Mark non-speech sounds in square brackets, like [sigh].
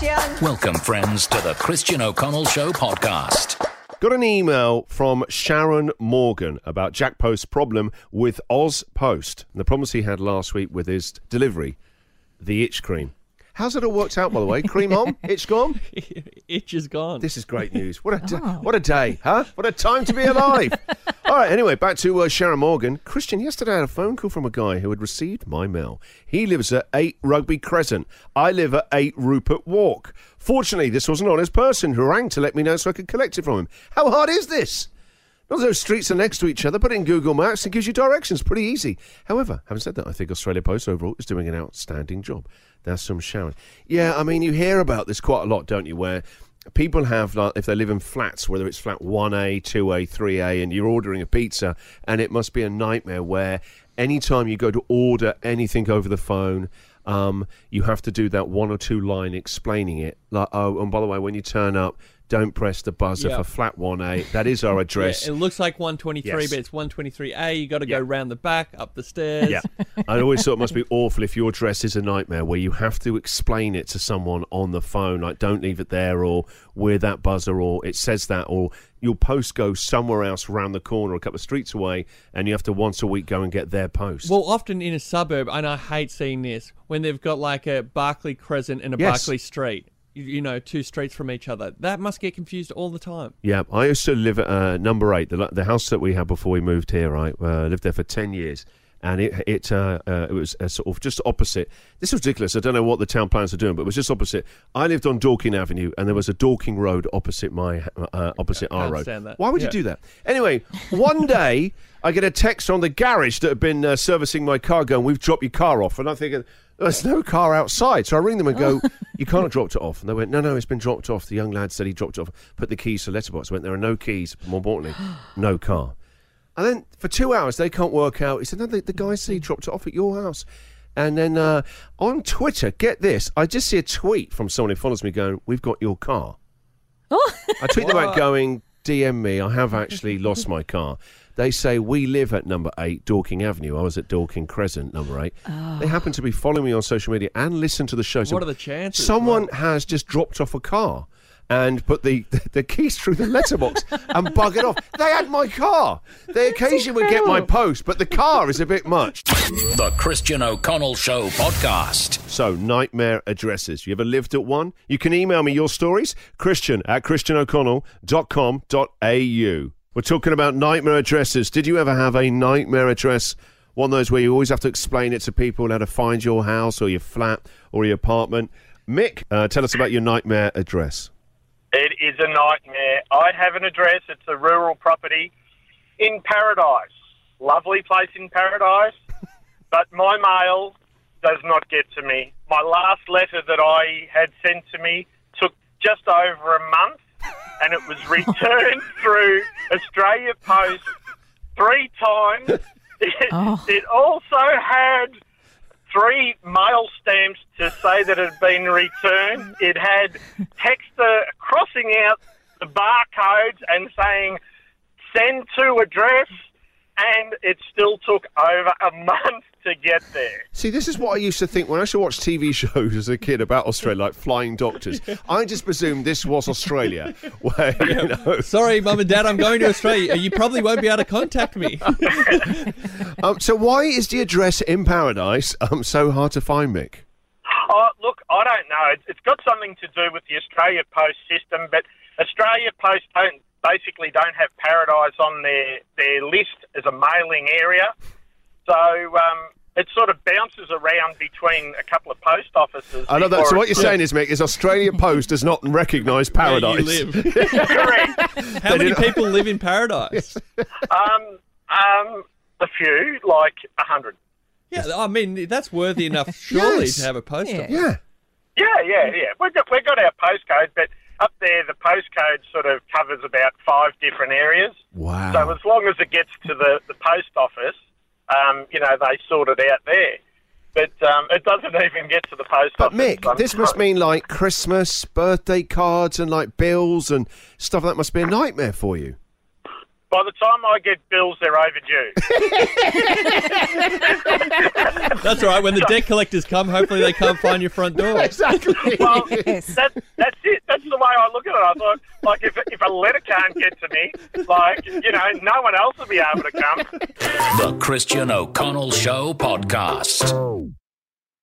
Christian. Welcome, friends, to the Christian O'Connell Show podcast. Got an email from Sharon Morgan about Jack Post's problem with Oz Post. And the problems he had last week with his delivery, the itch cream. How's it all worked out, by the way? Cream on? [laughs] Itch gone? [laughs] Itch is gone. This is great news. What a, [laughs] da- what a day, huh? What a time to be alive. All right, anyway, back to uh, Sharon Morgan. Christian, yesterday I had a phone call from a guy who had received my mail. He lives at 8 Rugby Crescent. I live at 8 Rupert Walk. Fortunately, this was an honest person who rang to let me know so I could collect it from him. How hard is this? Those streets are next to each other, but in Google Maps it gives you directions. Pretty easy. However, having said that, I think Australia Post overall is doing an outstanding job. That's some Sharon. Yeah, I mean, you hear about this quite a lot, don't you? Where people have, like, if they live in flats, whether it's flat 1A, 2A, 3A, and you're ordering a pizza, and it must be a nightmare where anytime you go to order anything over the phone, um, you have to do that one or two line explaining it. Like, oh, and by the way, when you turn up, don't press the buzzer Yeah. for flat 1A. That is our [laughs] Yeah, address. it looks like 123, Yes. but it's 123A. You got to Yeah. go round the back, up the stairs. Yeah. I always thought it must be [laughs] awful if your address is a nightmare where you have to explain it to someone on the phone, like don't leave it there or with that buzzer or it says that or your post goes somewhere else around the corner a couple of streets away and you have to once a week go and get their post. Well, often in a suburb, and I hate seeing this, when they've got like a Barclay Crescent and a Yes. Barclay Street, you, know, two streets from each other. That must get confused all the time. Yeah, I used to live at uh, number eight, the, the house that we had before we moved here. Right, uh, lived there for ten years, and it it uh, uh, it was uh, sort of just opposite. This was ridiculous. I don't know what the town plans are doing, but it was just opposite. I lived on Dorking Avenue, and there was a Dorking Road opposite my uh, opposite our road. that. Why would Yeah. you do that? Anyway, one day [laughs] I get a text from the garage that had been uh, servicing my car, going, "We've dropped your car off," and I'm thinking. There's no car outside, so I ring them and go, [laughs] "You can't have dropped it off." And they went, "No, no, it's been dropped off." The young lad said he dropped it off. Put the keys to the letterbox. I went, "There are no keys. More importantly, no car." And then for two hours they can't work out. He said, "No, the, the guy said he dropped it off at your house." And then uh, on Twitter, get this, I just see a tweet from someone who follows me going, "We've got your car." [laughs] Oh. I tweet them out going, DM me, I have actually [laughs] lost my car. They say we live at number eight, Dorking Avenue. I was at Dorking Crescent, number eight. They happen to be following me on social media and listen to the show. So What are the chances? Someone has just dropped off a car and put the, the, keys through the letterbox and buggered off. They had my car. They occasionally would get my post, but the car is a bit much. The Christian O'Connell Show podcast. So, nightmare addresses. You ever lived at one? You can email me your stories, christian at christianoconnell.com.au. We're talking about nightmare addresses. Did you ever have a nightmare address? One of those where you always have to explain it to people how to find your house or your flat or your apartment. Mick, uh, tell us about your nightmare address. It is a nightmare. I have an address. It's a rural property in Paradise. Lovely place in Paradise. [laughs] but my mail does not get to me. My last letter that I had sent to me took just over a month and it was [laughs] returned through Australia Post three times. [laughs] It, oh. it also had three mail stamps to say that it had been returned. It had text uh, crossing out the barcodes and saying send to address, and it still took over a month to get there. See, this is what I used to think when I used to watch TV [laughs] shows as a kid about Australia, like Flying Doctors. [laughs] I just presumed this was Australia, [laughs] where, you know. Sorry, mum and dad, I'm going to Australia. You probably won't be able to contact me. Um, so, why is the address in Paradise um, so hard to find, Mick? Oh, look, I don't know. It's- It's got something to do with the Australia Post system, but Australia Post don't basically don't have Paradise on their their list as a mailing area. So um, it sort of bounces around between a couple of post offices. I know that. So what you're saying is, Mick, is Australia Post does not recognise Where you Paradise. live. [laughs] Correct. How many people live in paradise? Um, um, a few, like a hundred. Yeah, I mean that's worthy enough, [laughs] surely, Yes. to have a post Yeah. office. Yeah. Yeah, yeah, yeah. We've got we've got our postcode, but up there the postcode sort of covers about five different areas. Wow. So as long as it gets to the, the post office, um, you know, they sort it out there. But um, it doesn't [laughs] even get to the post office. But office. Mick, I'm this must mean like Christmas, birthday cards, and like bills and stuff. That must be a nightmare for you. By the time I get bills, they're overdue. [laughs] [laughs] That's all right. When the debt collectors come, hopefully they can't find your front door. Exactly. Well, Yes. that, that's it. That's the way I look at it. I thought, like, if, if a letter can't get to me, like, you know, no one else will be able to come. The Christian O'Connell Show Podcast.